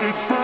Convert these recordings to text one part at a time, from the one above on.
you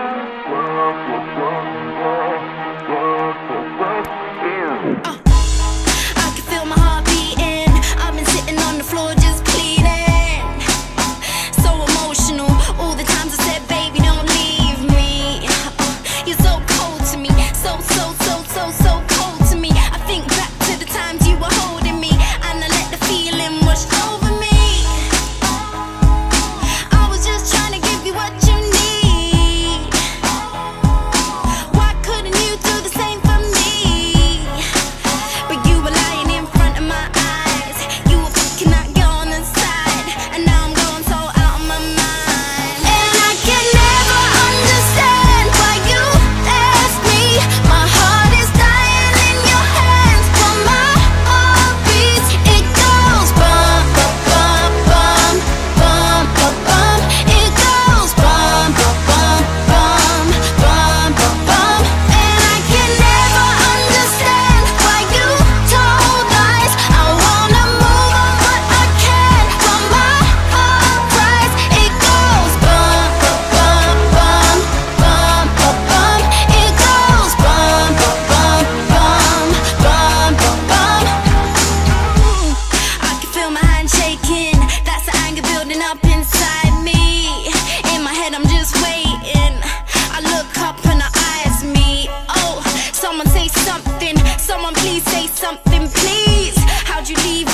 you were